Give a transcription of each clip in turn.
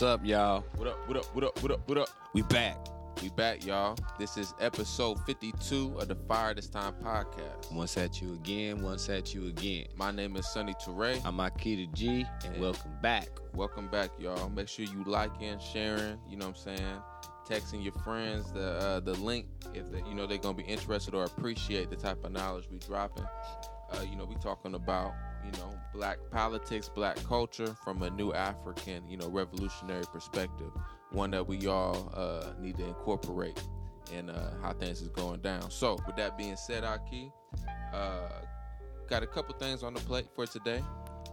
What's up, y'all? What up, what up, what up, what up, what up? We back. We back, y'all. This is episode 52 of the Fire This Time podcast. Once at you again, once at you again. My name is Sunny Toure. I'm Akita G, and Yeah. welcome back. Welcome back, y'all. Make sure you liking, sharing, you know what I'm saying? Texting your friends the uh, the link if they, you know they're gonna be interested or appreciate the type of knowledge we dropping. Uh, you know, we talking about you know black politics, black culture from a new African you know revolutionary perspective, one that we all uh, need to incorporate in uh, how things is going down. So, with that being said, Ahki, uh, got a couple things on the plate for today.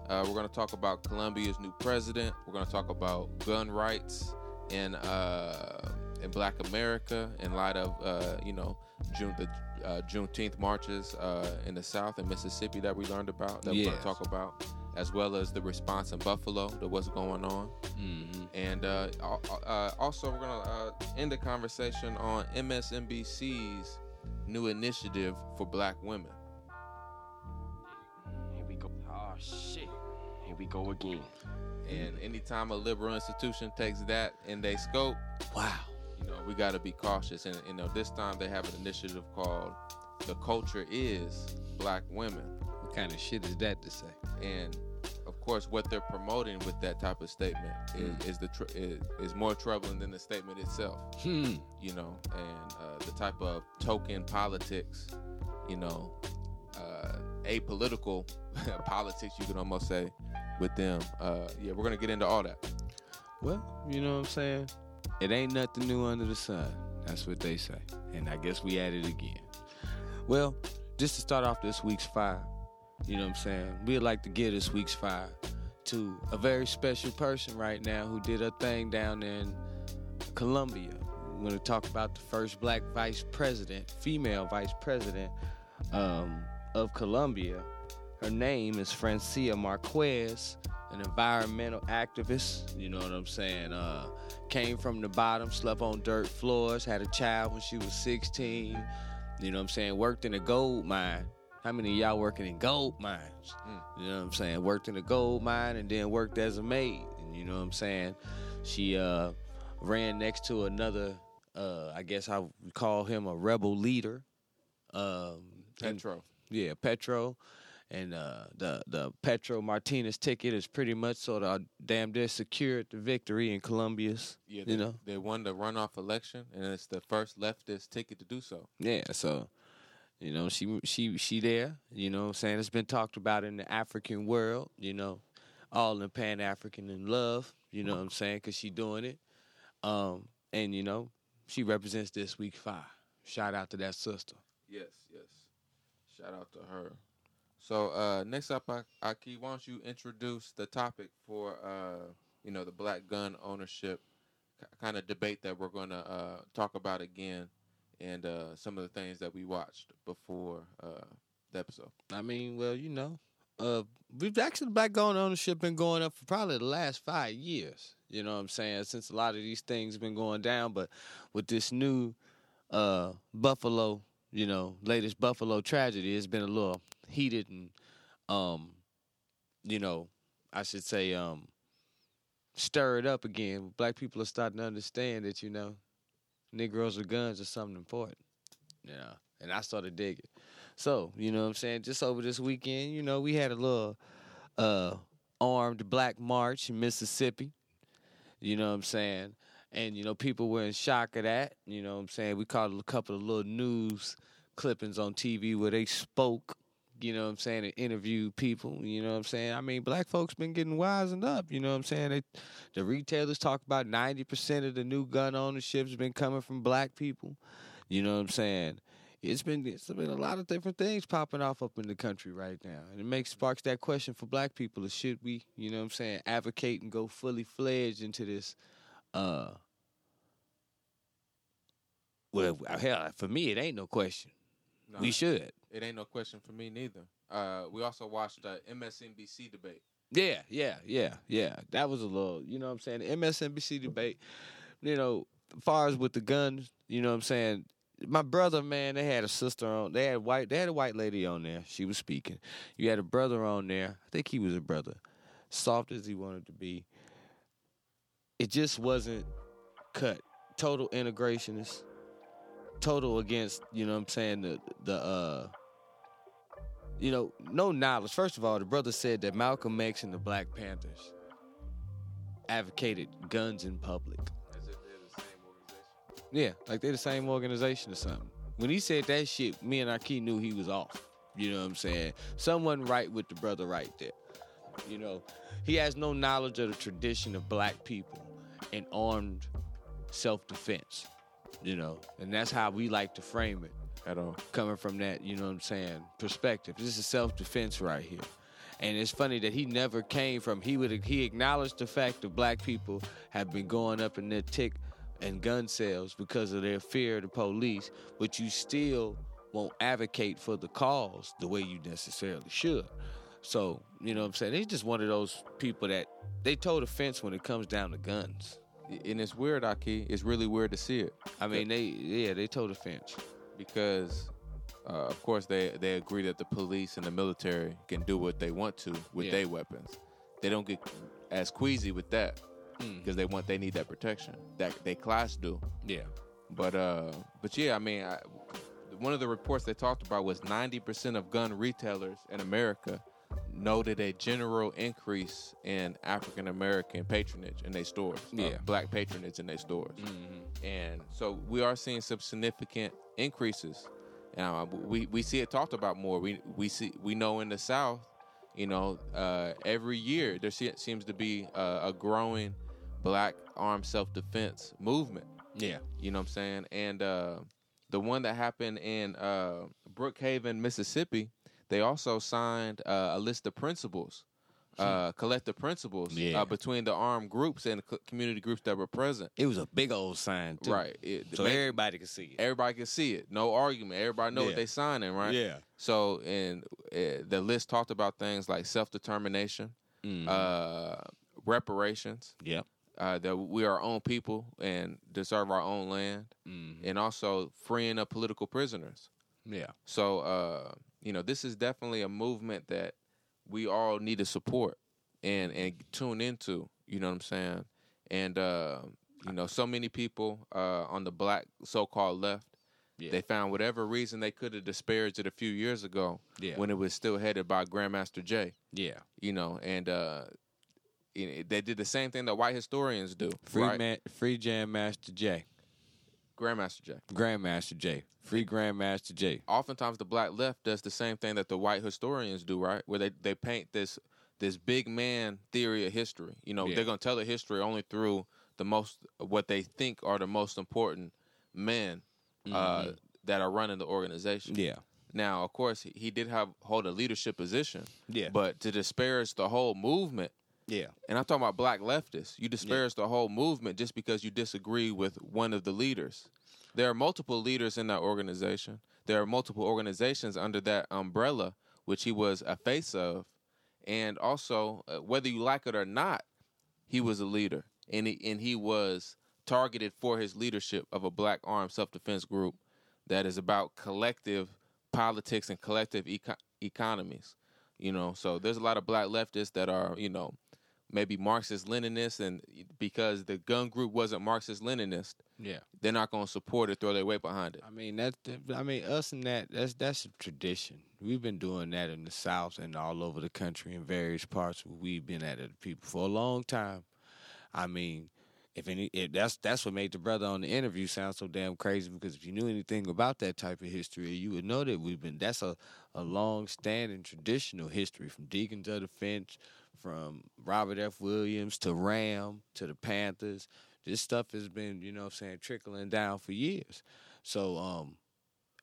Uh, we're going to talk about Colombia's new president. We're going to talk about gun rights and. uh, in Black America in light of uh, you know June the uh, Juneteenth marches uh, in the South and Mississippi that we learned about. That we're going to talk about, as well as the response in Buffalo to what's going on. Mm-hmm. And uh, uh, also, we're going to uh, end the conversation on MSNBC's new initiative for Black women. Here we go. Oh shit. Here we go again. And anytime a liberal institution takes that in their scope, Wow. You know, we got to be cautious. And you know, this time they have an initiative called "The Culture Is Black Women," What kind of shit is that to say? and of course, what they're promoting with that type of statement is, is the tr- is, is more troubling than the statement itself. Hmm. You know, and uh, the type of token politics, you know, uh, apolitical politics, you can almost say, with them. Uh, yeah, we're gonna get into all that. Well, you know what I'm saying? It ain't nothing new under the sun. That's what they say. And I guess we at it again. Well, just to start off this week's fire, you know what I'm saying? We'd like to give this week's fire to a very special person right now who did a thing down in Colombia. We're going to talk about the first black vice president, female vice president um, of Colombia. Her name is Francia Marquez, an environmental activist. You know what I'm saying? Uh, came from the bottom, slept on dirt floors, had a child when she was 16. You know what I'm saying? Worked in a gold mine. How many of y'all working in gold mines? Mm. You know what I'm saying? Worked in a gold mine and then worked as a maid. And you know what I'm saying? She uh, ran next to another, uh, I guess I would call him a rebel leader. Um, and- Petro. yeah, Petro. And uh, the the Petro Marquez ticket is pretty much sort of damn near secured the victory in Colombia's. Yeah, you know. they won the runoff election, and it's the first leftist ticket to do so. Yeah, so you know she she she there. You know, I'm saying it's been talked about in the African world. You know, all in Pan African in love. You know what I'm saying? Because she doing it. Um, and you know she represents this week five. Shout out to that sister. Yes, yes. Shout out to her. So uh, next up, Ak- Ahki, why don't you introduce the topic for uh, you know the black gun ownership kind of debate that we're going to uh, talk about again, and uh, some of the things that we watched before uh, the episode. I mean, well, you know, uh, we've actually black gun ownership been going up for probably the last five years. You know what I'm saying? Since a lot of these things been going down, but with this new Buffalo, you know, latest Buffalo tragedy, it's been a little heated and, um, you know, I should say, um, stirred up again. Black people are starting to understand that you know, Negroes with guns are something important. You know, and I started digging. So, you know what I'm saying? Just over this weekend, you know, we had a little uh armed black march in Mississippi. You know what I'm saying? And, you know, people were in shock of that. You know what I'm saying? We caught a couple of little news clippings on TV where they spoke, you know what I'm saying, and interviewed people. You know what I'm saying? I mean, black folks been getting wisened up, you know what I'm saying? They, the retailers talk about 90% of the new gun ownership's been coming from black people. You know what I'm saying? it's been it's been a lot of different things popping off up in the country right now, and it makes sparks that question for Black people: should we, you know, what I'm saying, advocate and go fully fledged into this? uh Well, hell, for me, it ain't no question. No, We should. It ain't no question for me neither. Uh, we also watched the MSNBC debate. Yeah, yeah, yeah, yeah. That was a little, you know what I'm saying? The MSNBC debate, you know, as far as with the guns, you know what I'm saying? My brother, man, they had a sister on. They had white. They had a white lady on there. She was speaking. You had a brother on there. I think he was a brother, soft as he wanted to be. it just wasn't cut. Total integrationist. Total against, you know what I'm saying, the the uh you know, no knowledge. First of all, the brother said that Malcolm X and the Black Panthers advocated guns in public. As if they're the same organization. Yeah, like they're the same organization or something. When he said that shit, me and Ahki knew he was off. You know what I'm saying? Someone right with the brother right there. You know, he has no knowledge of the tradition of black people and armed self-defense. You know, and that's how we like to frame it At all. coming from that, you know what I'm saying, perspective. This is self defense right here. And it's funny that he never came from he would he acknowledged the fact that black people have been going up in their tick and gun sales because of their fear of the police, but you still won't advocate for the cause the way you necessarily should. So, you know what I'm saying? He's just one of those people that they toe the fence when it comes down to guns. And it's weird, Aki. It's really weird to see it. I mean, they yeah, they toe the fence. because uh, of course they they agree that the police and the military can do what they want to with Yeah. their weapons. They don't get as queasy with that Mm. because they want they need that protection that they class do. Yeah. But uh, but yeah, I mean, I, one of the reports they talked about was ninety percent of gun retailers in America noted a general increase in African American patronage in their stores. uh, Yeah. black patronage in their stores. And so we are seeing some significant increases. And uh, we, we see it talked about more. We we see we know in the South, you know, uh, every year there se- seems to be a, a growing black armed self defense movement. Yeah. You know what I'm saying? And uh, the one that happened in uh, Brookhaven, Mississippi, they also signed uh, a list of principles, uh, collective principles Yeah. uh, between the armed groups and co- community groups that were present. It was a big old sign too. Right. It, So everybody could see it. everybody can see it. No argument. Everybody know Yeah. what they signing, right? Yeah. So, and uh, the list talked about things like self determination, Mhm. uh, reparations, yep. uh, that we are our own people and deserve our own land, Mhm. and also freeing up political prisoners. Yeah. So, uh, you know, this is definitely a movement that we all need to support and and tune into. You know what I'm saying? And uh, you know, so many people uh, on the black so-called left, Yeah. they found whatever reason they could have disparaged it a few years ago Yeah. when it was still headed by Grandmaster Jay. yeah. You know, and uh, they did the same thing that white historians do. Free right? man, free Jam Master J, Grandmaster Jay. Grandmaster Jay, free Grandmaster Jay. oftentimes the black left does the same thing that the white historians do, right? Where they, they paint this this big man theory of history. You know, Yeah. they're gonna tell the history only through the most what they think are the most important men uh, that are running the organization. Mm-hmm. Yeah. Now, of course, he, he did have hold a leadership position, Yeah. but to disparage the whole movement, yeah. and I'm talking about black leftists, you disparage the whole movement just because you disagree with one of the leaders. There are multiple leaders in that organization. There are multiple organizations under that umbrella, which he was a face of. And also, uh, whether you like it or not, he was a leader. And he, and he was targeted for his leadership of a black armed self defense group that is about collective politics and collective eco- economies. You know, so there's a lot of black leftists that are, you know, maybe Marxist Leninists, and because the gun group wasn't Marxist Leninist, Yeah. they're not going to support it, throw their weight behind it. I mean that. I mean us and that. That's that's a tradition. We've been doing that in the South and all over the country in various parts. Where we've been at it, people for a long time. I mean, if any, if that's that's what made the brother on the interview sound so damn crazy. Because if you knew anything about that type of history, you would know that we've been. That's a a long standing traditional history from Deacons for Defense, from Robert F. Williams to RAM to the Panthers. This stuff has been, you know, what I'm saying, trickling down for years. So, um,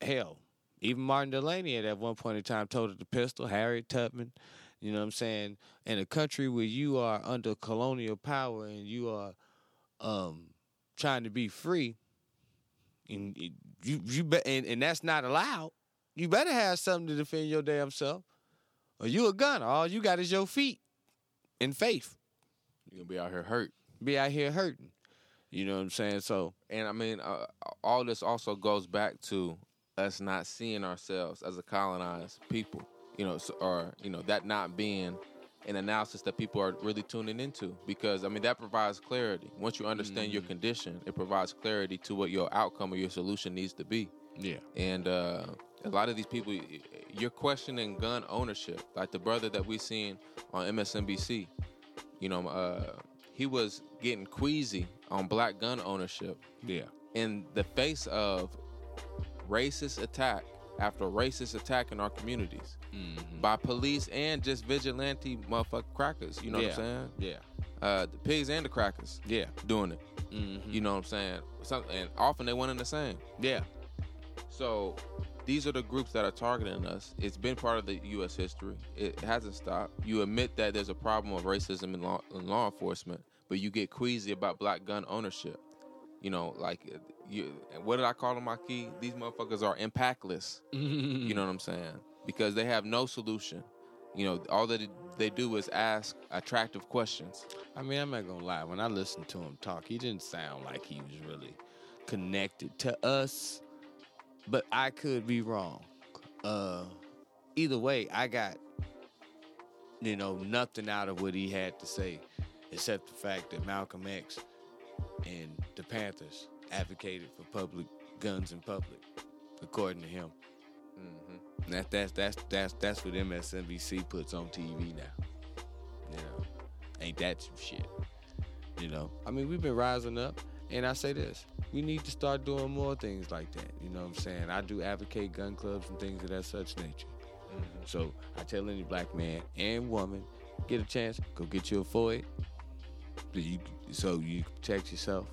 hell, even Martin Delany at one point in time told it the pistol, Harriet Tubman, you know what I'm saying? In a country where you are under colonial power and you are um trying to be free, and you you be, and, and that's not allowed, you better have something to defend your damn self. Or you a gunner. All you got is your feet and faith. You're to be out here hurt. Be out here hurting. You know what I'm saying? So And I mean, uh, all this also goes back to us not seeing ourselves as a colonized people, you know, so, or, you know, that not being an analysis that people are really tuning into because I mean that provides clarity. Once you understand your condition, it provides clarity to what your outcome or your solution needs to be. Yeah. And uh, a lot of these people, you're questioning gun ownership. Like the brother that we seen on MSNBC, you know, uh, he was getting queasy on black gun ownership Yeah. in the face of racist attack after racist attack in our communities Mm-hmm. by police and just vigilante motherfucking crackers. You know yeah. what I'm saying? Yeah. Uh, the pigs and the crackers Yeah. doing it. Mm-hmm. You know what I'm saying? And often they one and the same. Yeah. So these are the groups that are targeting us. It's been part of the U.S. history. It hasn't stopped. You admit that there's a problem of racism in law, in law enforcement, but you get queasy about black gun ownership. You know, like you. What did I call them, Maki? These motherfuckers are impactless. You know what I'm saying? Because they have no solution. You know, all that they do is ask attractive questions. I mean, I'm not gonna lie. When I listened to him talk, he didn't sound like he was really connected to us. But I could be wrong. Uh, either way, I got you know nothing out of what he had to say, except the fact that Malcolm X and the Panthers advocated for public guns in public, according to him. Mm-hmm. That that's that's that's that's what MSNBC puts on TV now. You know, ain't that some shit? You know, I mean, we've been rising up, and I say this: we need to start doing more things like that. You know what I'm saying? I do advocate gun clubs and things of that such nature. So I tell any black man and woman, get a chance, go get you a so you, so you can protect yourself,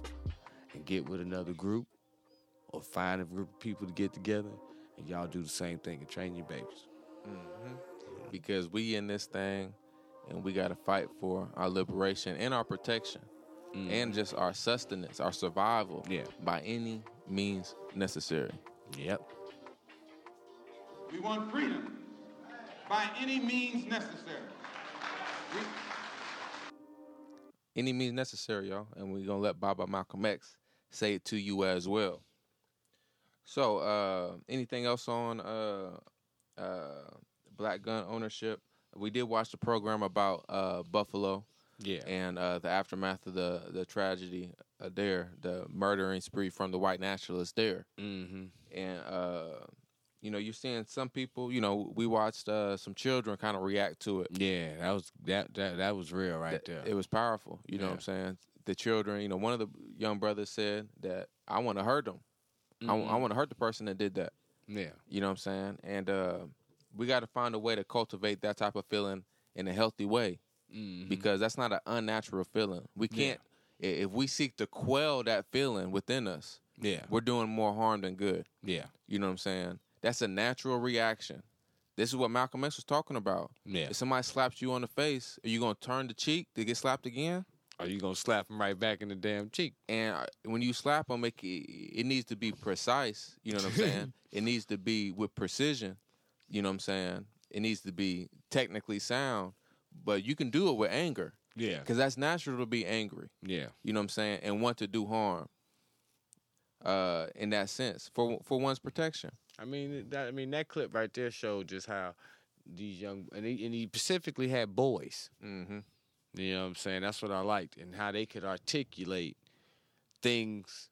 and get with another group, or find a group of people to get together, and y'all do the same thing and train your babies. Mm-hmm. Because we in this thing, and we got to fight for our liberation and our protection, and just our sustenance, our survival, Yeah. by any means necessary. Yep. We want freedom by any means necessary. We- Any means necessary, y'all, and we're gonna let Baba Malcolm X say it to you as well. So, uh, anything else on uh, uh, black gun ownership? We did watch the program about uh, Buffalo. Yeah. and uh, the aftermath of the the tragedy uh, there, the murdering spree from the white nationalists there, mm-hmm. and uh, you know you're seeing some people. You know, we watched uh, some children kind of react to it. Yeah, that was that that that was real right there. It was powerful. You know what I'm saying? The children. You know, one of the young brothers said that I want to hurt them. I, Mhm. want to hurt the person that did that. yeah. You know what I'm saying? And uh, we got to find a way to cultivate that type of feeling in a healthy way Mm-hmm. because that's not an unnatural feeling. We can't i if we seek to quell that feeling within us, yeah. we're doing more harm than good. Yeah. You know what I'm saying? That's a natural reaction. This is what Malcolm X was talking about. Yeah. If somebody slaps you on the face, are you gonna turn the cheek to get slapped again? Are you gonna slap him right back in the damn cheek? And uh, when you slap them, it, it needs to be precise. You know what I'm saying? it needs to be with precision. You know what I'm saying? It needs to be technically sound, but you can do it with anger Yeah. because that's natural to be angry. Yeah. you know what I'm saying, and want to do harm. Uh, in that sense, for for one's protection. I mean that. I mean that clip right there showed just how these young and he, and he specifically had boys. Mm-hmm. You know what I'm saying? That's what I liked and how they could articulate things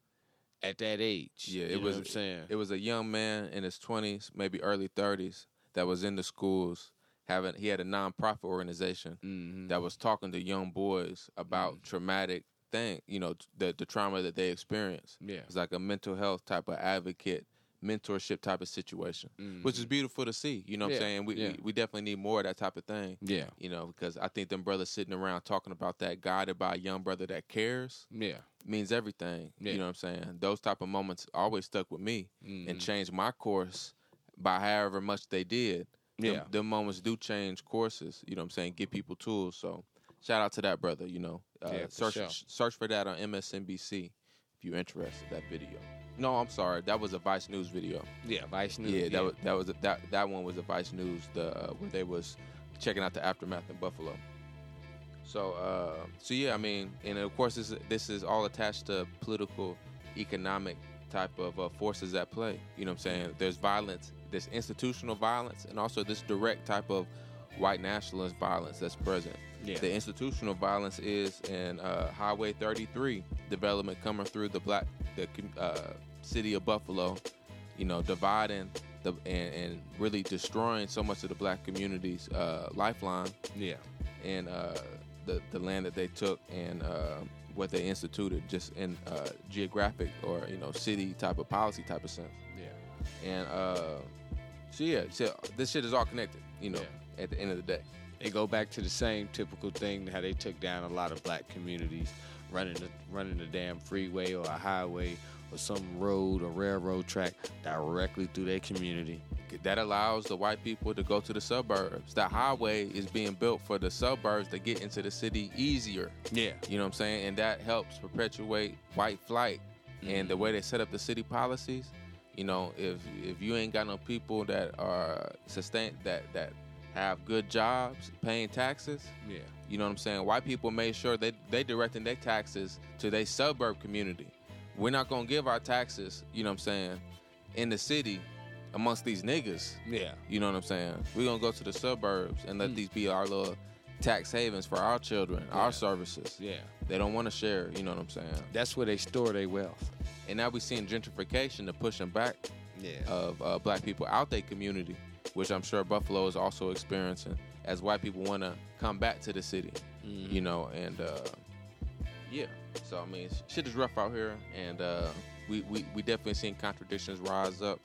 at that age. Yeah, You it know was. what I'm saying. It was a young man in his twenties, maybe early thirties, that was in the schools. Having he had a nonprofit organization mm-hmm. that was talking to young boys about traumatic thing. You know, the the trauma that they experience. Yeah. It's like a mental health type of advocate, mentorship type of situation, which is beautiful to see. You know what Mm-hmm. Yeah, I'm saying? We, yeah. we we definitely need more of that type of thing. Yeah. You know, because I think them brothers sitting around talking about that, guided by a young brother that cares, Yeah. means everything. Yeah. You know what I'm saying? Those type of moments always stuck with me and changed my course by however much they did. Yeah. them, moments do change courses. You know what I'm saying? Give people tools. So shout out to that brother. You know, uh, Yeah, search sure. search for that on MSNBC if you're interested. That video. No, I'm sorry. That was a Vice News video. Yeah. Vice News. Yeah, that was that was a, that that one was a Vice News. The uh, where they was checking out the aftermath in Buffalo. So uh, so yeah, I mean, and of course this this is all attached to political, economic type of uh, forces at play. You know what I'm saying? There's violence, there's institutional violence, and also this direct type of white nationalist violence that's present. Yeah. The institutional violence is in uh, Highway 33 development coming through the black the uh, city of Buffalo, you know, dividing the and, and really destroying so much of the black community's uh, lifeline Yeah. and uh, the the land that they took and uh, what they instituted, just in uh, geographic or you know city type of policy type of sense. Yeah. And uh, so yeah, so this shit is all connected, you know, at the end of the day. They go back to the same typical thing how they took down a lot of black communities, running the running the damn freeway or a highway or some road or railroad track directly through their community. That allows the white people to go to the suburbs. The highway is being built for the suburbs to get into the city easier. Yeah. You know what I'm saying? And that helps perpetuate white flight. And the mm-hmm. way they set up the city policies, you know, if if you ain't got no people that are sustain that that have good jobs, paying taxes, Yeah. you know what I'm saying? White people made sure they they directing their taxes to their suburb community. We're not gonna give our taxes, you know what I'm saying, in the city amongst these niggas. Yeah. You know what I'm saying? We're gonna go to the suburbs and let these be our little tax havens for our children, Yeah. our services. Yeah. They don't want to share, you know what I'm saying? That's where they store their wealth. And now we're seeing gentrification, the pushing back Yeah. of uh, black people out their community, which I'm sure Buffalo is also experiencing as white people want to come back to the city, Mhm. you know, and uh, yeah. So, I mean, shit is rough out here, and uh, we, we, we definitely seen contradictions rise up,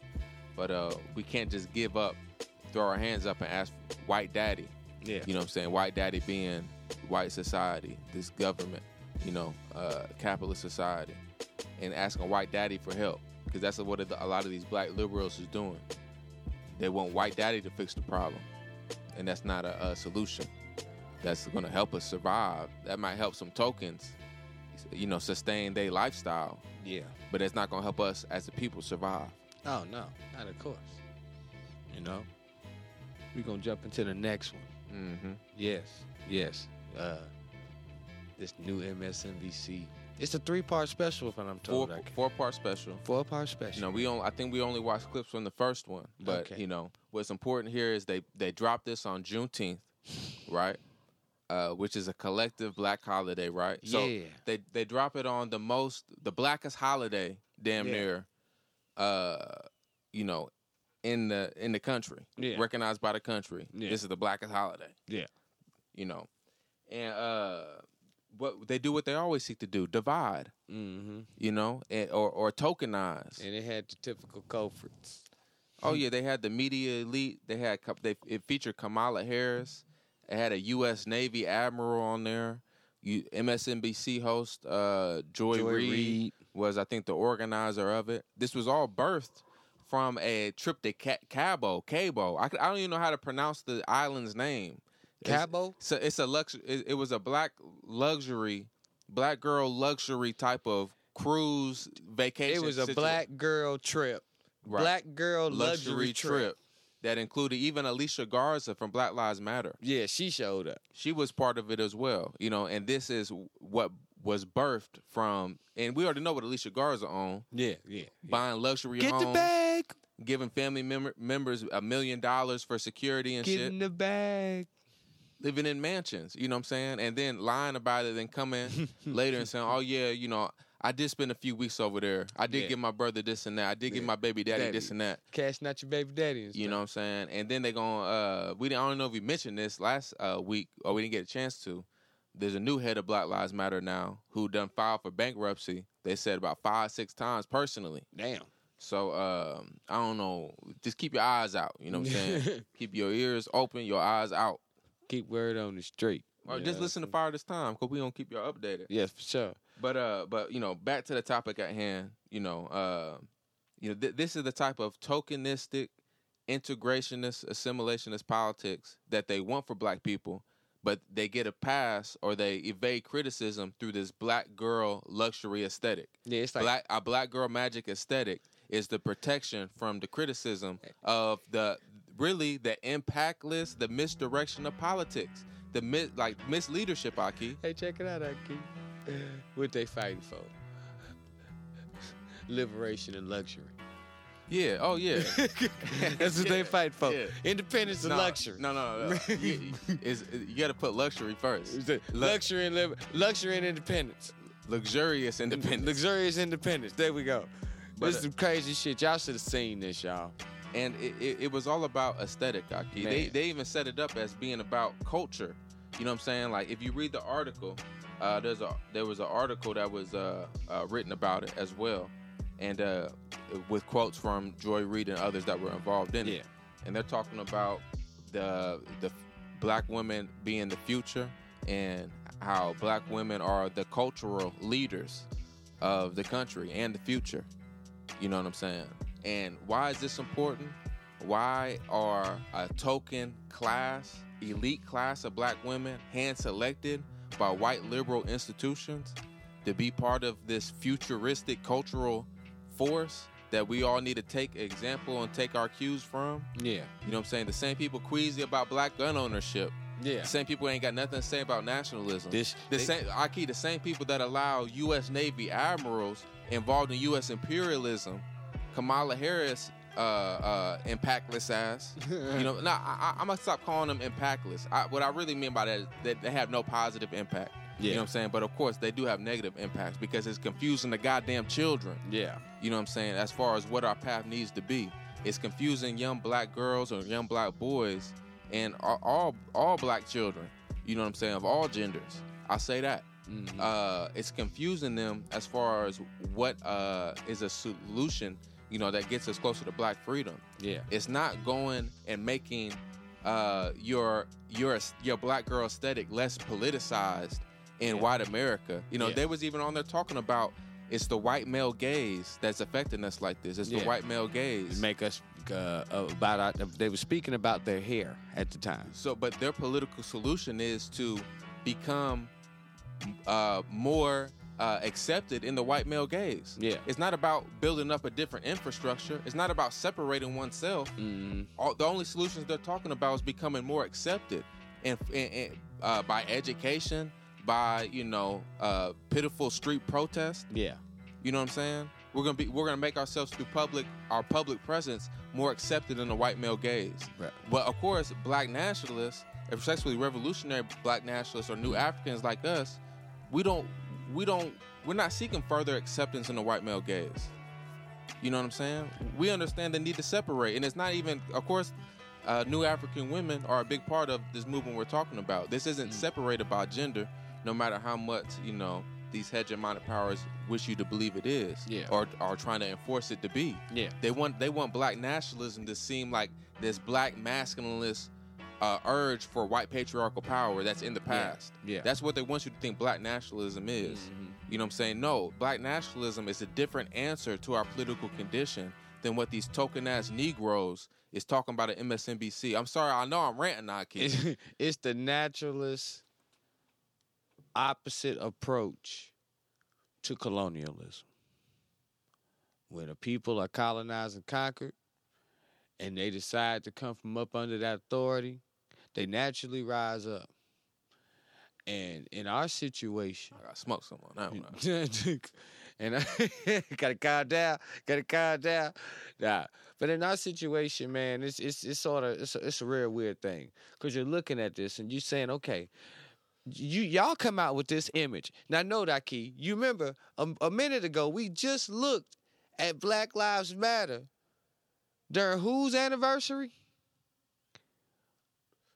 but uh, we can't just give up, throw our hands up, and ask white daddy. yeah. You know what I'm saying? White daddy being white society, this government, you know, uh, capitalist society, and asking white daddy for help because that's what a lot of these black liberals is doing. They want white daddy to fix the problem, and that's not a, a solution. That's going to help us survive. That might help some tokens, you know, sustain their lifestyle, yeah. but it's not going to help us as a people survive. Oh no, not of course. You know. We're gonna jump into the next one. Mm-hmm. Yes, yes. Uh, this new MSNBC. It's a three-part special, if I'm told. Four part special. Four-part special. You know, we only I think we only watched clips from the first one, but Okay. you know, what's important here is they they dropped this on Juneteenth, right? Uh, which is a collective black holiday, right? So Yeah. they they drop it on the most the blackest holiday, damn Yeah. near, uh, you know, in the in the country, Yeah. recognized by the country. This is the blackest holiday, Yeah. you know, and uh, what they do what they always seek to do: divide, Mm-hmm. you know, and, or or tokenize. And it had the typical culprits. Oh yeah, they had the media elite. They had they it featured Kamala Harris. It had a U.S. Navy admiral on there. You, MSNBC host uh, Joy, Joy Reid, Reid. was I think the organizer of it. This was all birthed from a trip to Ca- Cabo. Cabo. I, I don't even know how to pronounce the island's name. It's- Cabo? So it's a lux. It, it was a black luxury, black girl luxury type of cruise vacation. It was a black girl trip. Right. Black girl luxury, trip. That included even Alicia Garza from Black Lives Matter. Yeah, she showed up. She was part of it as well, you know. And this is what was birthed from, and we already know what Alicia Garza owned, Yeah, yeah. buying luxury Get the bag. giving family member, members a million dollars for security and Get shit, in the bag. living in mansions. You know what I'm saying? And then lying about it, and coming later and saying, "Oh yeah, you know." I did spend a few weeks over there. I did Yeah. give my brother this and that. I did give Yeah. my baby daddy, Daddy. this and that. Cash not your baby daddy. And You know what I'm saying? And then they going uh we didn't I don't know if we mentioned this last uh week or we didn't get a chance to. There's a new head of Black Lives Matter now who done filed for bankruptcy. They said about five, six times personally. Damn. So um I don't know. Just keep your eyes out. You know what I'm saying? keep your ears open, your eyes out. Keep word on the street. Or You just listen to Fire This Time because we gonna keep you updated. Yes, for sure. But uh, but you know, back to the topic at hand. You know, uh, you know, th- this is the type of tokenistic, integrationist, assimilationist politics that they want for black people, but they get a pass or they evade criticism through this black girl luxury aesthetic. Yeah, it's like black a black girl magic aesthetic is the protection from the criticism of the really the impactless, the misdirection of politics, the mis- like misleadership. Ahki. Hey, check it out, Ahki. What they fighting for? Liberation and luxury. Yeah. Oh yeah. That's what they fight for. yeah. Independence and No, luxury. No, no, no. you, is you got to put luxury first. Lu- luxury and liber- luxury and independence. luxurious independence. Luxurious independence. There we go. But, this is some crazy shit. Y'all should have seen this, y'all. and it, it, it was all about aesthetic, Ahki. They they even set it up as being about culture. You know what I'm saying? Like if you read the article, uh, there's a there was an article that was uh, uh, written about it as well, and uh, with quotes from Joy Reid and others that were involved in Yeah. it. And they're talking about the the black women being the future and how black women are the cultural leaders of the country and the future. You know what I'm saying? And why is this important? Why are a token class, elite class of black women hand selected by white liberal institutions to be part of this futuristic cultural force that we all need to take example and take our cues from? Yeah. You know what I'm saying? The same people queasy about black gun ownership. Yeah. The same people ain't got nothing to say about nationalism. This The they- same, Ahki, the same people that allow U.S. Navy admirals involved in U.S. imperialism, Kamala Harris, uh, uh, impactless ass. you know, nah, I, I, I'm gonna stop calling them impactless. I, what I really mean by that is that they have no positive impact. You know what I'm saying? But of course, they do have negative impacts because it's confusing the goddamn children. Yeah. You know what I'm saying? As far as what our path needs to be, it's confusing young black girls or young black boys and all all, black children. You know what I'm saying? Of all genders, I say that. Mhm. Uh, it's confusing them as far as what uh, is a solution. You know that gets us closer to black freedom. yeah. It's not going and making uh, your your your black girl aesthetic less politicized in Yeah. white America. You know, Yeah. they was even on there talking about it's the white male gaze that's affecting us like this. It's the white male gaze. Make us uh, about our, they were speaking about their hair at the time. So, but their political solution is to become uh, more uh, accepted in the white male gaze. Yeah. It's not about building up a different infrastructure. It's not about separating oneself. Mhm. All, the only solutions they're talking about is becoming more accepted, and, and, and uh, by education, by you know, uh, pitiful street protest. Yeah. You know what I'm saying? We're gonna be we're gonna make ourselves through public our public presence more accepted in the white male gaze. Right. But of course, black nationalists, especially revolutionary black nationalists or new Africans like us, we don't we don't we're not seeking further acceptance in the white male gaze. You know what I'm saying? We understand the need to separate, and it's not even, of course, uh, new African women are a big part of this movement we're talking about. This isn't separated by gender, no matter how much you know these hegemonic powers wish you to believe it is, Yeah. or are trying to enforce it to be. Yeah. They want they want black nationalism to seem like this black masculinist uh, urge for white patriarchal power that's in the past. Yeah. That's what they want you to think black nationalism is. Mhm. You know what I'm saying? No, black nationalism is a different answer to our political condition than what these token ass Negroes is talking about at MSNBC. I'm sorry, I know I'm ranting now, kid. It's, it's the naturalist opposite approach to colonialism. When the people are colonized and conquered and they decide to come from up under that authority, they naturally rise up. And in our situation, I got smoke some on that one. and I gotta calm down, gotta calm down. Nah. But in our situation, man, it's it's it's sort of it's a, it's a real weird thing because you're looking at this and you're saying, okay, you y'all come out with this image. Now, know that key. You remember a, a minute ago we just looked at Black Lives Matter during whose anniversary?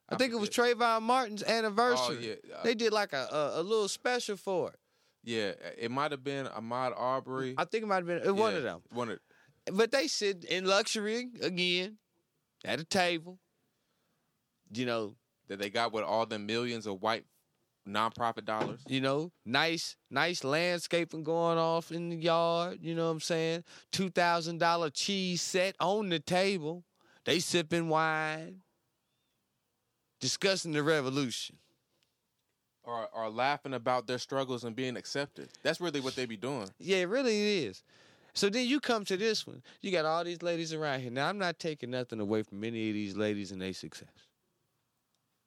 I, I think it was Trayvon Martin's anniversary. yeah, uh, They did like a, a a little special for it. Yeah, it might have been Ahmaud Arbery. I think it might have been uh, one of them. One of But they sit in luxury again at a table. You know, that they got with all the millions of white nonprofit dollars. you know, nice, nice landscaping going off in the yard. You know what I'm saying? Two thousand dollar cheese set on the table. They sipping wine, discussing the revolution. Or are laughing about their struggles and being accepted. That's really what they be doing. Yeah, it really is. So then you come to this one. You got all these ladies around here. Now I'm not taking nothing away from any of these ladies and their success.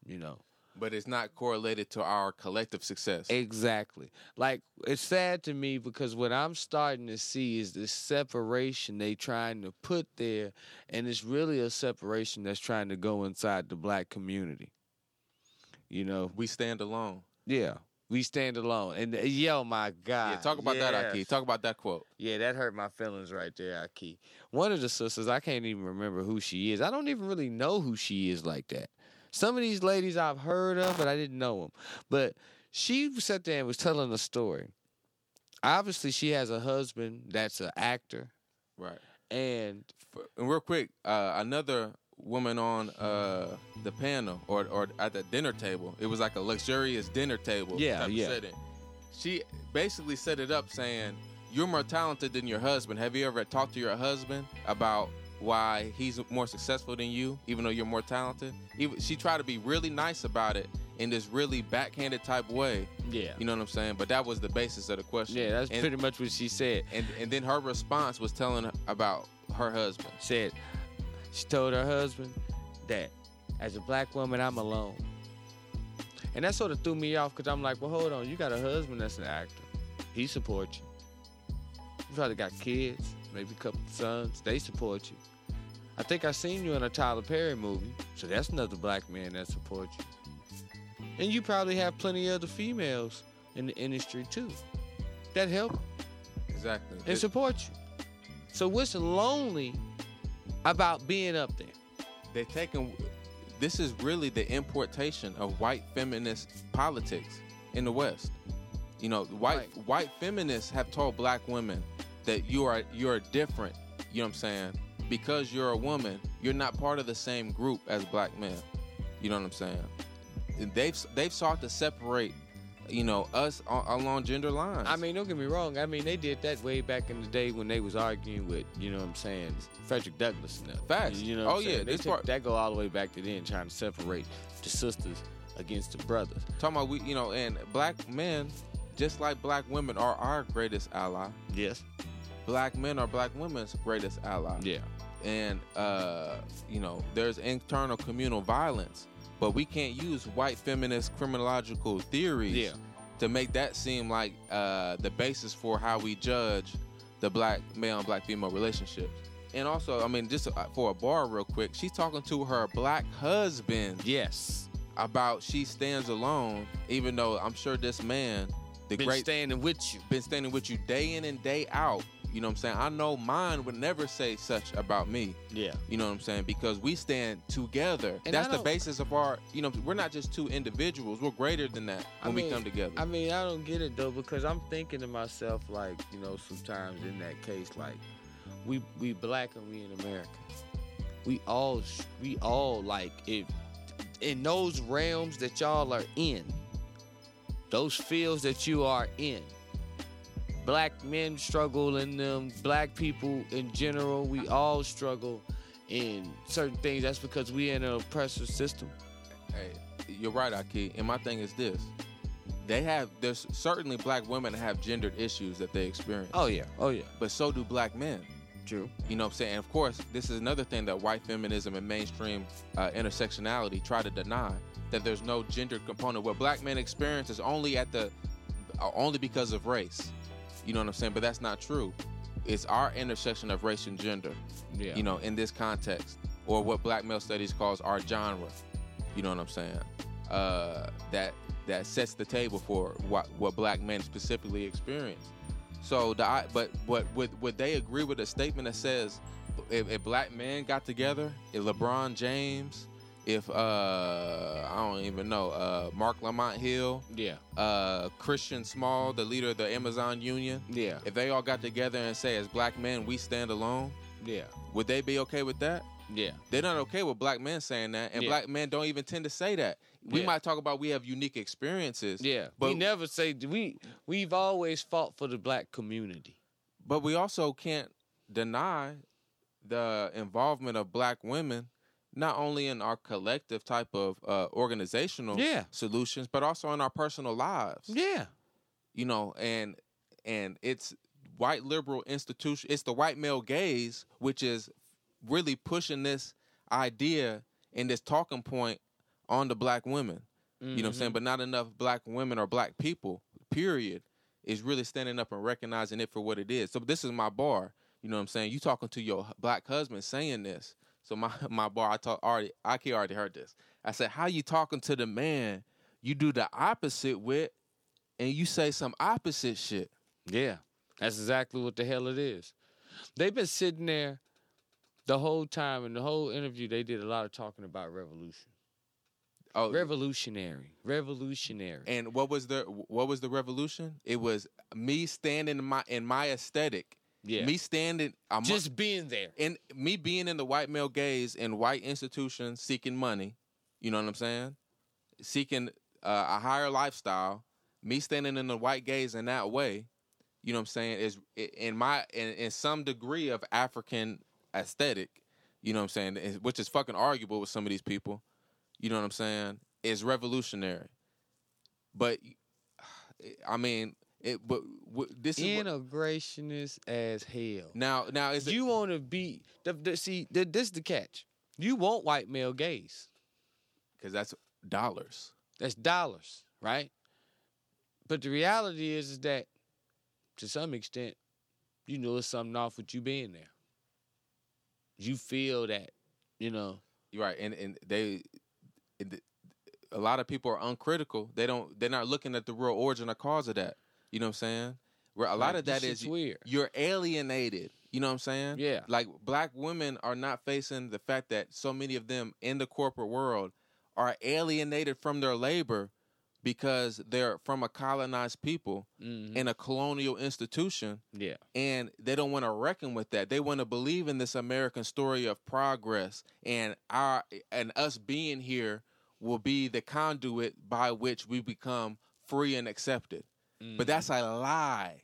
You know, but it's not correlated to our collective success. Exactly. Like it's sad to me because what I'm starting to see is this separation they trying to put there, and it's really a separation that's trying to go inside the black community. You know, we stand alone. yeah, we stand alone, and uh, yo, my God, yeah, talk about that, Ahki. Talk about that quote. Yeah, that hurt my feelings right there, Ahki. One of the sisters, I can't even remember who she is. I don't even really know who she is like that. Some of these ladies I've heard of, but I didn't know them. But she sat there and was telling a story. Obviously, she has a husband that's an actor, Right. and And real quick, uh, another woman on uh, the panel or or at the dinner table. It was like a luxurious dinner table. Yeah, yeah. setting. She basically set it up saying, "You're more talented than your husband. Have you ever talked to your husband about?" Why he's more successful than you, even though you're more talented. Even, she tried to be really nice about it in this really backhanded type way. yeah, You know what I'm saying? But that was the basis of the question. yeah, that's and, pretty much what she said. and and then her response was telling about her husband. Said she told her husband that as a black woman, I'm alone. And that sort of threw me off because I'm like, well, hold on, you got a husband that's an actor. He supports you. You probably got kids, maybe a couple of sons. They support you. I think I seen you in a Tyler Perry movie, so that's another black man that supports you. And you probably have plenty of other females in the industry too that help Exactly. and support you. So what's lonely about being up there? They're taking. This is really the importation of white feminist politics in the West. You know, white Right. white feminists have told black women that you are you're different. You know what I'm saying? Because you're a woman, you're not part of the same group as black men. You know what I'm saying? And they've they've sought to separate, you know, us along gender lines. I mean, don't get me wrong. I mean, they did that way back in the day when they was arguing with, you know what I'm saying, Frederick Douglass and them. Facts. You know Oh, yeah, saying? They took, part- that go all the way back to then trying to separate the sisters against the brothers. talking about we, you know, and black men, just like black women, are our greatest ally. Yes. Black men are black women's greatest ally. Yeah. And uh, you know, there's internal communal violence, but we can't use white feminist criminological theories Yeah. to make that seem like uh, the basis for how we judge the black male and black female relationships. And also, I mean, just for a bar, real quick, she's talking to her black husband Yes. about she stands alone, even though I'm sure this man, the Been great standing with you. been standing with you day in and day out. You know what I'm saying? I know mine would never say such about me. Yeah. You know what I'm saying? Because we stand together. And That's the basis of our, you know, we're not just two individuals. We're greater than that I when we come together. I mean, I don't get it though because I'm thinking to myself like, you know, sometimes in that case, like, we we black and we in America. We all we all like if in those realms that y'all are in, those fields that you are in. Black men struggle in them. Black people in general, we all struggle in certain things. That's because we in an oppressive system. hey, you're right, Ahki. And my thing is this. They have, there's certainly black women have gendered issues that they experience. Oh yeah, oh yeah, But so do black men. true. You know what I'm saying? And of course, this is another thing that white feminism and mainstream uh, intersectionality try to deny that there's no gender component. What black men experience is only at the uh, only because of race. You know what I'm saying? But that's not true. It's our intersection of race and gender. Yeah. You know, in this context, or what Black male studies calls our genre. You know what I'm saying? Uh, that that sets the table for what what black men specifically experience. So the I- but but would would they agree with a statement that says if, if black men got together, if LeBron James, if uh I don't even know uh Marc Lamont Hill, Yeah. uh Christian Small, the leader of the Amazon Union, Yeah. if they all got together and say as black men we stand alone, Yeah. would they be okay with that? Yeah. They're not okay with black men saying that, and Yeah. black men don't even tend to say that. We Yeah. might talk about we have unique experiences, Yeah. but we never say we we've always fought for the black community. but we also can't deny the involvement of black women not only in our collective type of uh, organizational Yeah. solutions but also in our personal lives Yeah. you know and and it's white liberal institution it's the white male gaze which is really pushing this idea and this talking point on the black women You know what I'm saying? But not enough black women or black people, period, is really standing up and recognizing it for what it is. So this is my bar. You know what I'm saying? You talking to your black husband saying this. So my my bar, I talk already. Ahki already heard this. I said, "How you talking to the man you do the opposite with, and you say some opposite shit?" Yeah, that's exactly what the hell it is. They've been sitting there the whole time in the whole interview. They did a lot of talking about revolution, Oh, revolutionary, revolutionary. and what was the what was the revolution? It was me standing in my in my aesthetic. Yeah, Me standing. I'm just being there. and me being in the white male gaze in white institutions seeking money, you know what I'm saying? Seeking uh, a higher lifestyle, me standing in the white gaze in that way, you know what I'm saying, is in my in, in some degree of African aesthetic, you know what I'm saying, which is fucking arguable with some of these people, you know what I'm saying, is revolutionary. But I mean, it but w- this is what, Integrationist as hell. now now is you want to be the, the, see the, this is the catch. You want white male gaze. because that's dollars. That's dollars, right? But the reality is, is that to some extent, you know, it's something off with you being there. You feel that, you know. You're right, and and they, it, a lot of people are uncritical. They don't. They're not looking at the real origin or cause of that. You know what I'm saying? Where a lot like, of that is weird. you're alienated. You know what I'm saying? Yeah. Like black women are not facing the fact that so many of them in the corporate world are alienated from their labor because they're from a colonized people Mhm. in a colonial institution Yeah. and they don't want to reckon with that. They want to believe in this American story of progress and our and us being here will be the conduit by which we become free and accepted. But that's a lie.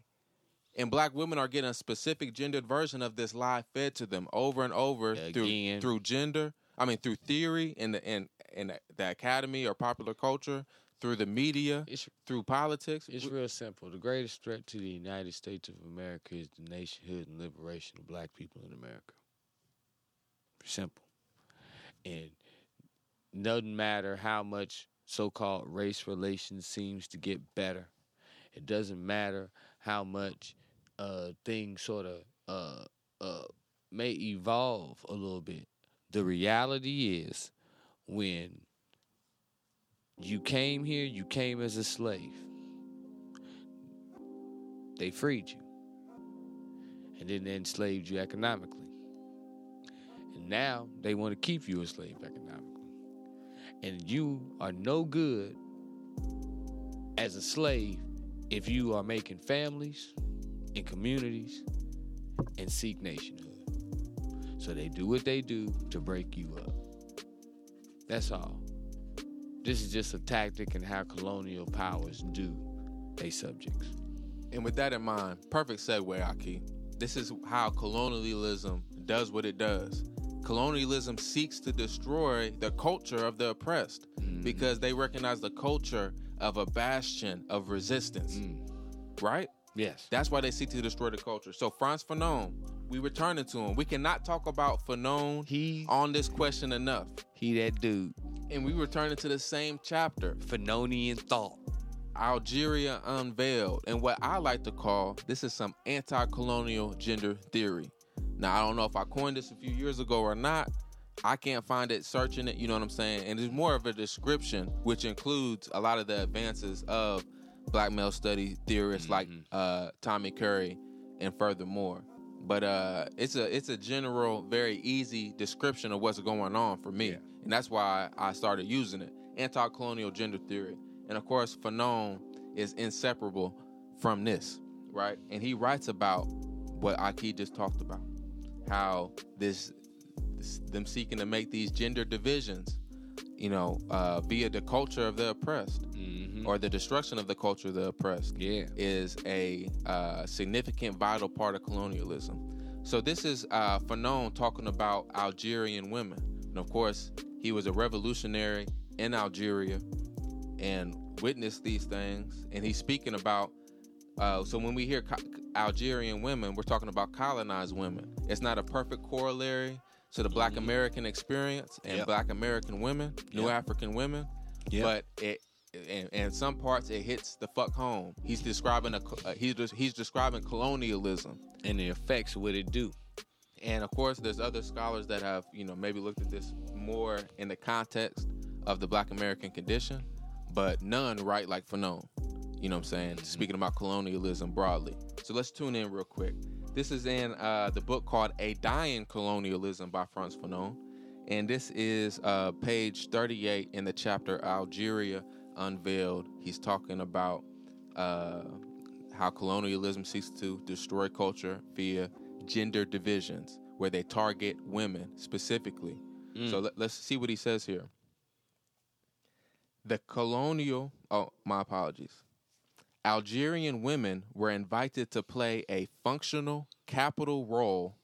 And black women are getting a specific gendered version of this lie fed to them over and over through through gender. I mean through theory in the in in the academy or popular culture, through the media, It's through politics. it's real simple. The greatest threat to the United States of America is the nationhood and liberation of black people in America. Simple. And doesn't matter how much so-called race relations seems to get better. It doesn't matter how much uh, things sort of uh, uh, may evolve a little bit. The reality is when you came here, you came as a slave. They freed you. And then they enslaved you economically. And now they want to keep you a slave economically. And you are no good as a slave if you are making families and communities and seek nationhood. So they do what they do to break you up. That's all. This is just a tactic and how colonial powers do they subjects. And with that in mind, perfect segue, Ahki. This is how colonialism does what it does. Colonialism seeks to destroy the culture of the oppressed mm-hmm. because they recognize the culture of a bastion of resistance, mm. right? Yes. That's why they seek to destroy the culture. So Frantz Fanon, we returning to him. We cannot talk about Fanon He on this question enough. he that dude. And we returning to the same chapter. Fanonian thought. Algeria Unveiled, and what I like to call this is some anti colonial gender theory. Now, I don't know if I coined this a few years ago or not. I can't find it searching it, you know what I'm saying? And it's more of a description, which includes a lot of the advances of black male study theorists like uh, Tommy Curry and furthermore. But uh, it's a it's a general, very easy description of what's going on for me, and that's why I started using it. Anti-colonial gender theory, and of course, Fanon is inseparable from this, right? And he writes about what Ahki just talked about, how this them seeking to make these gender divisions, you know, uh, via the culture of the oppressed Mm-hmm. or the destruction of the culture of the oppressed Yeah. is a uh, significant, vital part of colonialism. So this is uh, Fanon talking about Algerian women, and of course, he was a revolutionary in Algeria and witnessed these things. And he's speaking about. Uh, so when we hear co- Algerian women, we're talking about colonized women. It's not a perfect corollary to the Black American experience and Yep. Black American women, New Yep. African women, Yep. but it and, and some parts it hits the fuck home. He's describing a uh, he's just, he's describing colonialism, And the effects what it do. and of course there's other scholars that have you know maybe looked at this more in the context of the Black American condition, but none write like Fanon. You know what I'm saying? Speaking about colonialism broadly. So let's tune in real quick. This is in uh, the book called A Dying Colonialism by Frantz Fanon. And this is uh, page 38 in the chapter Algeria Unveiled. He's talking about uh, how colonialism seeks to destroy culture via gender divisions, where they target women specifically. So let, let's see what he says here. The colonial, oh, my apologies. Algerian women were invited to play a functional capital role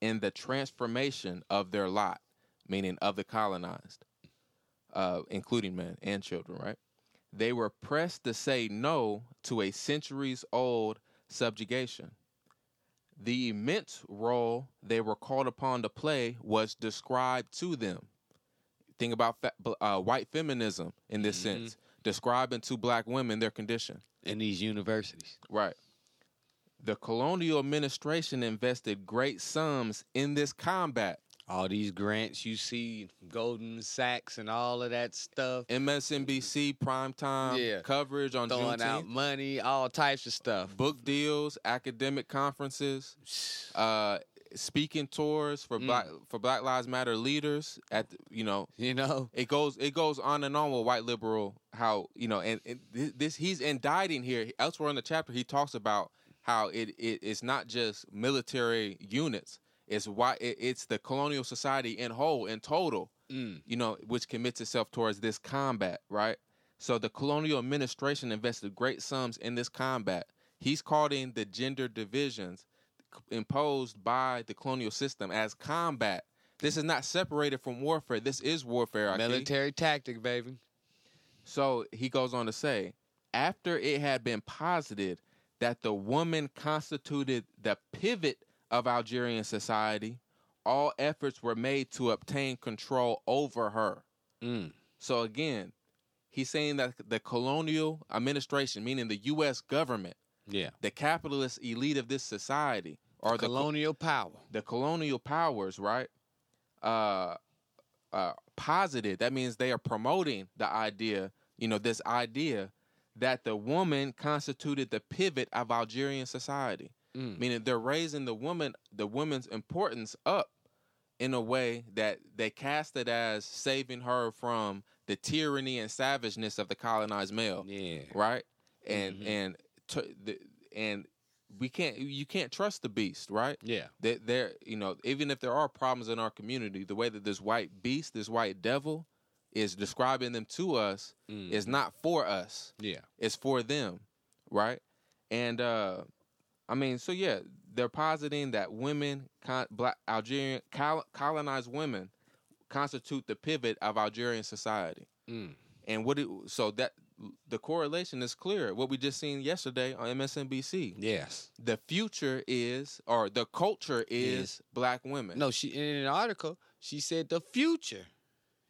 in the transformation of their lot, meaning of the colonized, uh, including men and children, right? They were pressed to say no to a centuries old subjugation. The immense role they were called upon to play was described to them. Think about fa- uh, white feminism in this sense, describing to black women their condition. In these universities. Right. The colonial administration invested great sums in this combat. All these grants you see, Goldman Sachs and all of that stuff. MSNBC primetime Yeah. coverage on Throwing out money, all types of stuff. book deals, academic conferences, uh, speaking tours for Mm. black for Black Lives Matter leaders. At you know, You know? it goes it goes on and on with white liberal how you know and, and this he's indicting here elsewhere in the chapter he talks about how it, it it's not just military units it's why it, it's the colonial society in whole in total Mm. you know which commits itself towards this combat right so the colonial administration invested great sums in this combat he's calling the gender divisions imposed by the colonial system as combat this is not separated from warfare this is warfare. Military tactic, baby. So he goes on to say, after it had been posited that the woman constituted the pivot of Algerian society, all efforts were made to obtain control over her. Mm. So again, he's saying that the colonial administration, meaning the U.S. government, Yeah. the capitalist elite of this society, or the Colonial power. the colonial powers, right? Uh, uh, posited. That means they are promoting the idea, you know, this idea that the woman constituted the pivot of Algerian society. Mm. Meaning they're raising the woman, the woman's importance up in a way that they cast it as saving her from the tyranny and savageness of the colonized male Yeah. right? And Mhm. and t- the, and we can't you can't trust the beast, right? Yeah. They, they're you know even if there are problems in our community, the way that this white beast, this white devil, is describing them to us Mm. is not for us. Yeah. It's for them, right? And uh I mean, so yeah, they're positing that women, con- black Algerian col- colonized women, constitute the pivot of Algerian society. Mm. And what it, so that the correlation is clear. What we just seen yesterday on MSNBC. Yes. The future is, or the culture is, Is- black women. No, she in an article she said the future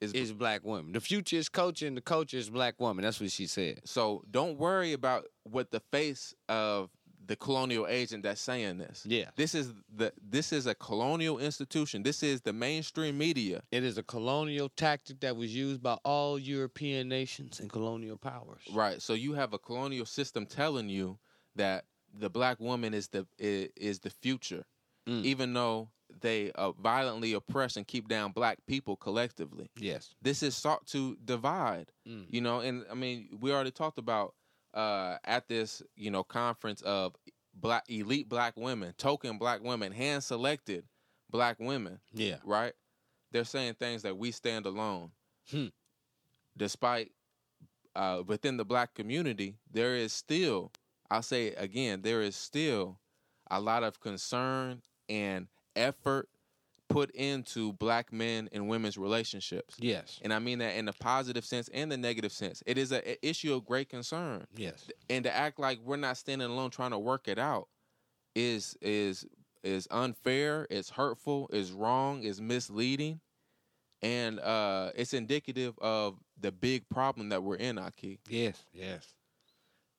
is, is black women. The future is culture, and the culture is black woman. That's what she said. so don't worry about what the face of the colonial agent that's saying this. Yeah. This is the this is a colonial institution. This is the mainstream media. It is a colonial tactic that was used by all European nations and colonial powers. Right. So you have a colonial system telling you that the black woman is the is, is the future, Mm. even though they uh, violently oppress and keep down black people collectively. Yes. This is sought to divide. Mm. You know, and I mean, we already talked about uh, at this you know conference of black elite black women, token black women, hand selected black women. Yeah. Right. They're saying things that we stand alone. Hmm. Despite uh, within the black community, there is still, I'll say again, there is still a lot of concern and effort put into black men and women's relationships. Yes. And I mean that in the positive sense and the negative sense. It is a, a issue of great concern. Yes. And to act like we're not standing alone trying to work it out is is is unfair, it's hurtful, is wrong, is misleading. And uh, it's indicative of the big problem that we're in, Ahki. Yes, yes.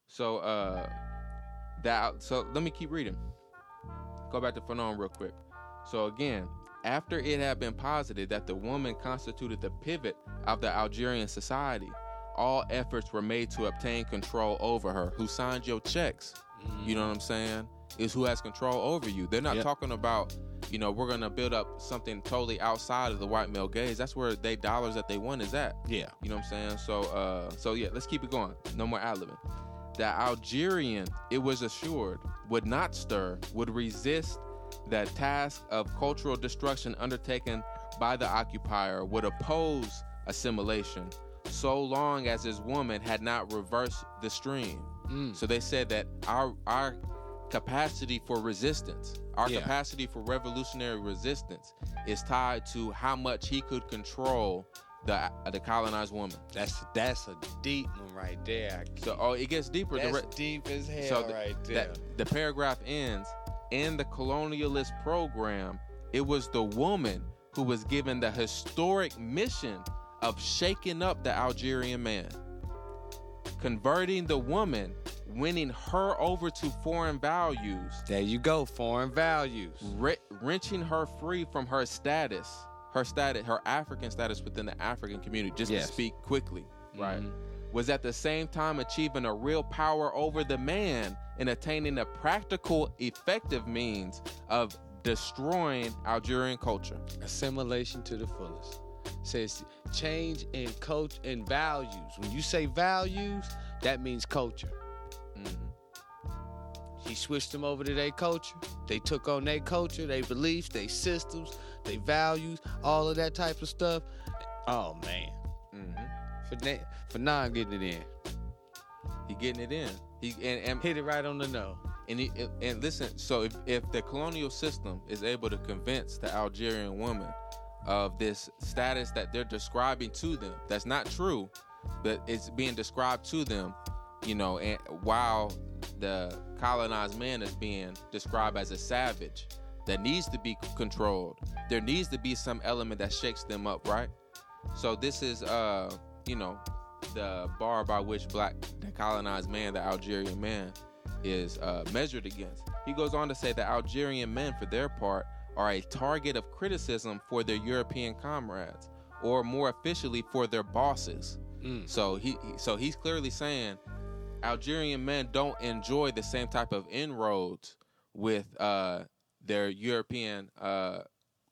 So uh that so let me keep reading. Go back to Fanon real quick. So again, after it had been posited that the woman constituted the pivot of the Algerian society, all efforts were made to obtain control over her. Who signed your checks? You know what I'm saying? Is who has control over you. They're not Yep. talking about, you know, we're gonna build up something totally outside of the white male gaze. That's where they dollars that they want is at. Yeah. You know what I'm saying? So uh so yeah, let's keep it going. No more ad libbing. The Algerian, it was assured, would not stir, would resist the task of cultural destruction undertaken by the occupier, would oppose assimilation, so long as his woman had not reversed the stream. Mm. So they said that our our capacity for resistance, our Yeah. capacity for revolutionary resistance, is tied to how much he could control the the colonized woman. That's that's a deep one right there. So oh, it gets deeper. The re- deep as hell so the, right there. that, the paragraph ends in the colonialist program. It was the woman who was given the historic mission of shaking up the Algerian man, converting the woman, winning her over to foreign values, there you go. Foreign values. wre- wrenching her free from her status, her status, her African status within the African community. Just Yes. to speak quickly, right? Mhm. Was at the same time achieving a real power over the man and attaining a practical, effective means of destroying Algerian culture. Assimilation to the fullest. Says change in culture and values. When you say values, that means culture. Mhm. He switched them over to their culture. They took on their culture, their beliefs, their systems, their values, all of that type of stuff. Oh man, Mhm. For na- Fanon getting it in, He getting it in. He and, and hit it right on the nose. And, he, and listen, so if, if the colonial system is able to convince the Algerian woman of this status that they're describing to them, that's not true, but it's being described to them, you know, and while the colonized man is being described as a savage that needs to be controlled, there needs to be some element that shakes them up, right? So this is, uh, you know, the bar by which black, the colonized man, the Algerian man, is uh, measured against. He goes on to say that Algerian men, for their part, are a target of criticism for their European comrades, or more officially, for their bosses. Mm. So he, so he's clearly saying Algerian men don't enjoy the same type of inroads with uh, their European uh,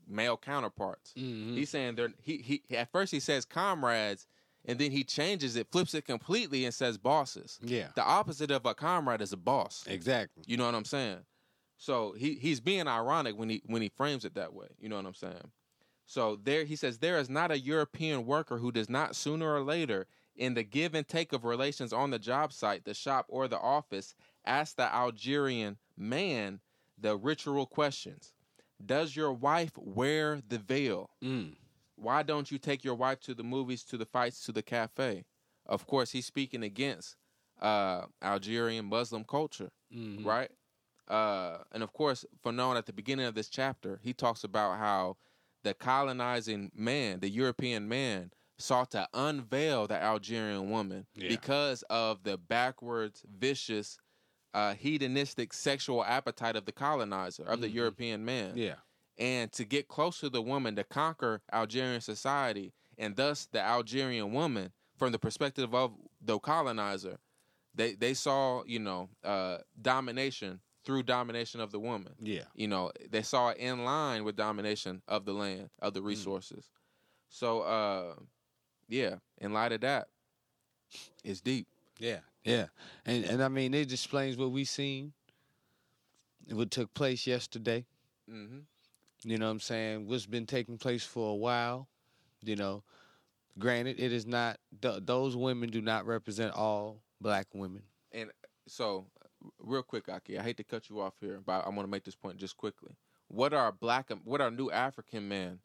male counterparts. Mhm. He's saying they're he, he at first he says comrades, and then he changes it, flips it completely, and says bosses. Yeah, The opposite of a comrade is a boss. exactly. You know what I'm saying? So he he's being ironic when he when he frames it that way. You know what I'm saying? So there he says there is not a European worker who does not sooner or later in the give and take of relations on the job site, the shop, or the office ask the Algerian man the ritual questions. Does your wife wear the veil? Mm. Why don't you take your wife to the movies, to the fights, to the cafe? Of course, he's speaking against uh, Algerian Muslim culture, Mhm. right? Uh, and of course, Fanon at the beginning of this chapter, he talks about how the colonizing man, the European man, sought to unveil the Algerian woman Yeah. because of the backwards, vicious, uh, hedonistic sexual appetite of the colonizer, of the Mhm. European man Yeah, and to get close to the woman to conquer Algerian society and thus the Algerian woman from the perspective of the colonizer they they saw you know uh, domination through domination of the woman yeah. you know they saw it in line with domination of the land of Mm. the resources so uh yeah in light of that it's deep Yeah, yeah, and and I mean it explains what we seen, what took place yesterday. hmm You know what I'm saying? What's been taking place for a while. You know, granted, it is not th- those women do not represent all black women. And so, real quick, Ahki, I hate to cut you off here, but I want to make this point just quickly. What are black, what are new African men?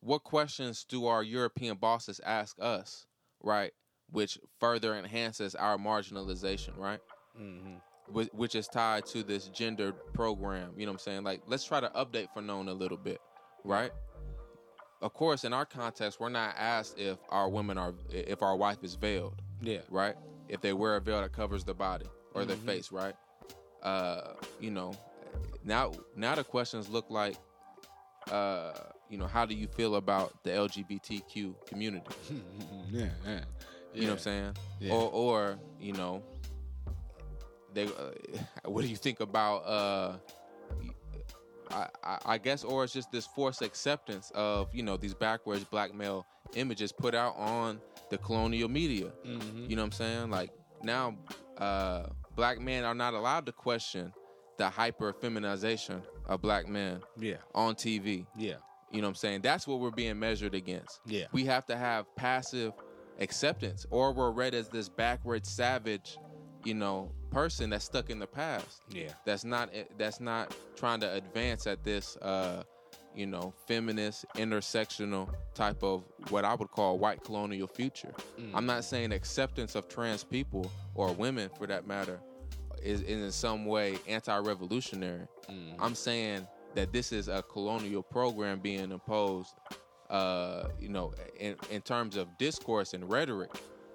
What questions do our European bosses ask us, right? Which further enhances our marginalization, right? Mm-hmm. Which, is tied to this gender program. You know what I'm saying? Like, let's try to update Fanon a little bit, right? of course, in our context, we're not asked if our women are if our wife is veiled, Yeah. right? If they wear a veil that covers the body or their Mhm. face, right? Uh, you know, now now the questions look like, uh, you know, how do you feel about the LGBTQ community? yeah, yeah. You know what I'm saying? Yeah. Or, or you know, they. Uh, what do you think about? Uh, I, I, I guess, or it's just this forced acceptance of you know these backwards black male images put out on the colonial media. Mhm. You know what I'm saying? Like now, uh, black men are not allowed to question the hyper feminization of black men Yeah. on TV. Yeah. You know what I'm saying? That's what we're being measured against. Yeah. We have to have passive acceptance, or we're read as this backward savage, you know, person that's stuck in the past. Yeah. That's not that's not trying to advance at this, uh, you know, feminist intersectional type of what I would call white colonial future. I'm not saying acceptance of trans people or women, for that matter, is, is in some way anti-revolutionary. I'm saying that this is a colonial program being imposed, uh, you know, in, in terms of discourse and rhetoric,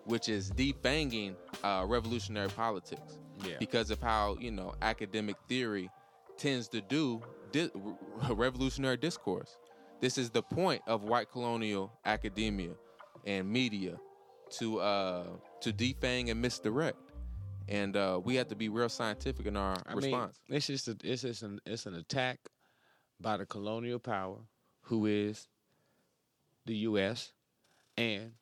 which is defanging uh, revolutionary politics Yeah. because of how you know academic theory tends to do di- revolutionary discourse. This is the point of white colonial academia and media to uh, to defang and misdirect, and uh, we have to be real scientific in our I response. mean, it's just a, it's just an it's an attack by the colonial power, who is the U.S. and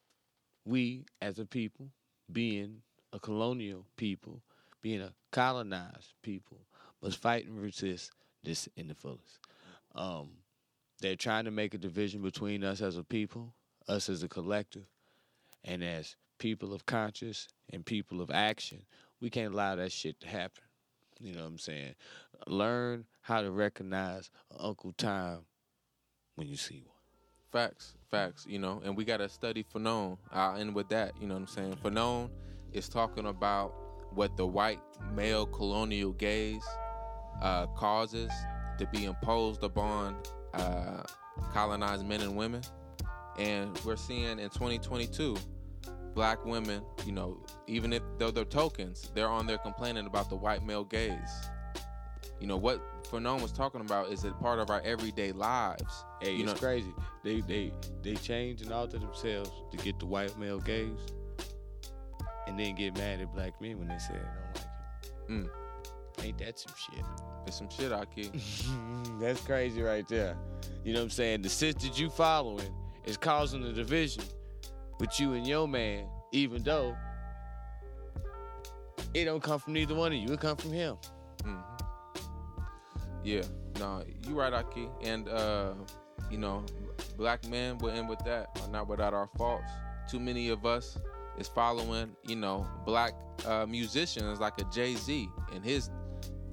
we as a people, being a colonial people, being a colonized people, must fight and resist this in the fullest. Um, they're trying to make a division between us as a people, us as a collective, and as people of conscience and people of action. We can't allow that shit to happen. You know what I'm saying? Learn how to recognize Uncle Tom when you see one. Facts, facts, you know, and we got to study Fanon. I'll end with that, you know what I'm saying? Fanon is talking about what the white male colonial gaze uh, causes to be imposed upon uh, colonized men and women. And we're seeing in 2022, black women, you know, even if though they're tokens, they're on there complaining about the white male gaze. You know, what Fanon was talking about is a part of our everyday lives. Hey, you it's know, crazy. They they they change and alter themselves to get the white male gaze, and then get mad at black men when they say they don't like it. Ain't that some shit? It's some shit I keep. That's crazy right there. You know what I'm saying? The system you following is causing the division with you and your man, even though it don't come from neither one of you. It come from him. Mm-hmm. Yeah, no, you right, Ahki. And uh, you know, black men will end with that not without our faults. Too many of us is following, you know, black uh, musicians like a Jay Z and his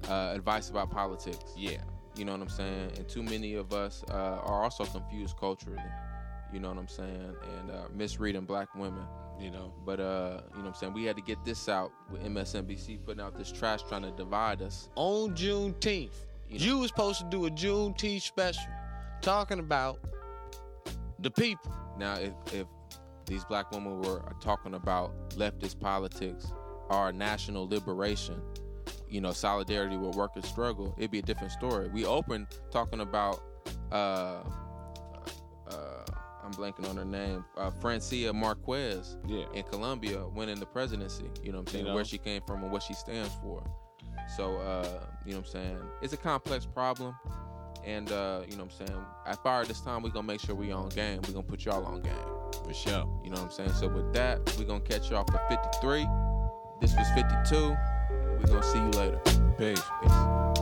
uh, advice about politics. Yeah. You know what I'm saying? And too many of us uh, are also confused culturally. You know what I'm saying? And uh, misreading black women. You know. But uh, you know what I'm saying? We had to get this out with MSNBC putting out this trash trying to divide us. on Juneteenth. You know. You was supposed to do a Juneteenth special talking about the people. Now, if, if these black women were talking about leftist politics our national liberation, you know, solidarity with workers' struggle, it'd be a different story. We opened talking about, uh, uh, I'm blanking on her name, uh, Francia Marquez Yeah. in Colombia winning the presidency. You know what I'm saying? You know. Where she came from and what she stands for. So, uh, you know what I'm saying? It's a complex problem. And, uh, you know what I'm saying? At Fire this time, we're going to make sure we on game. We're going to put y'all on game. For sure. You know what I'm saying? So, with that, we're going to catch y'all for 53. This was 52. We're going to see you later. Peace. Peace.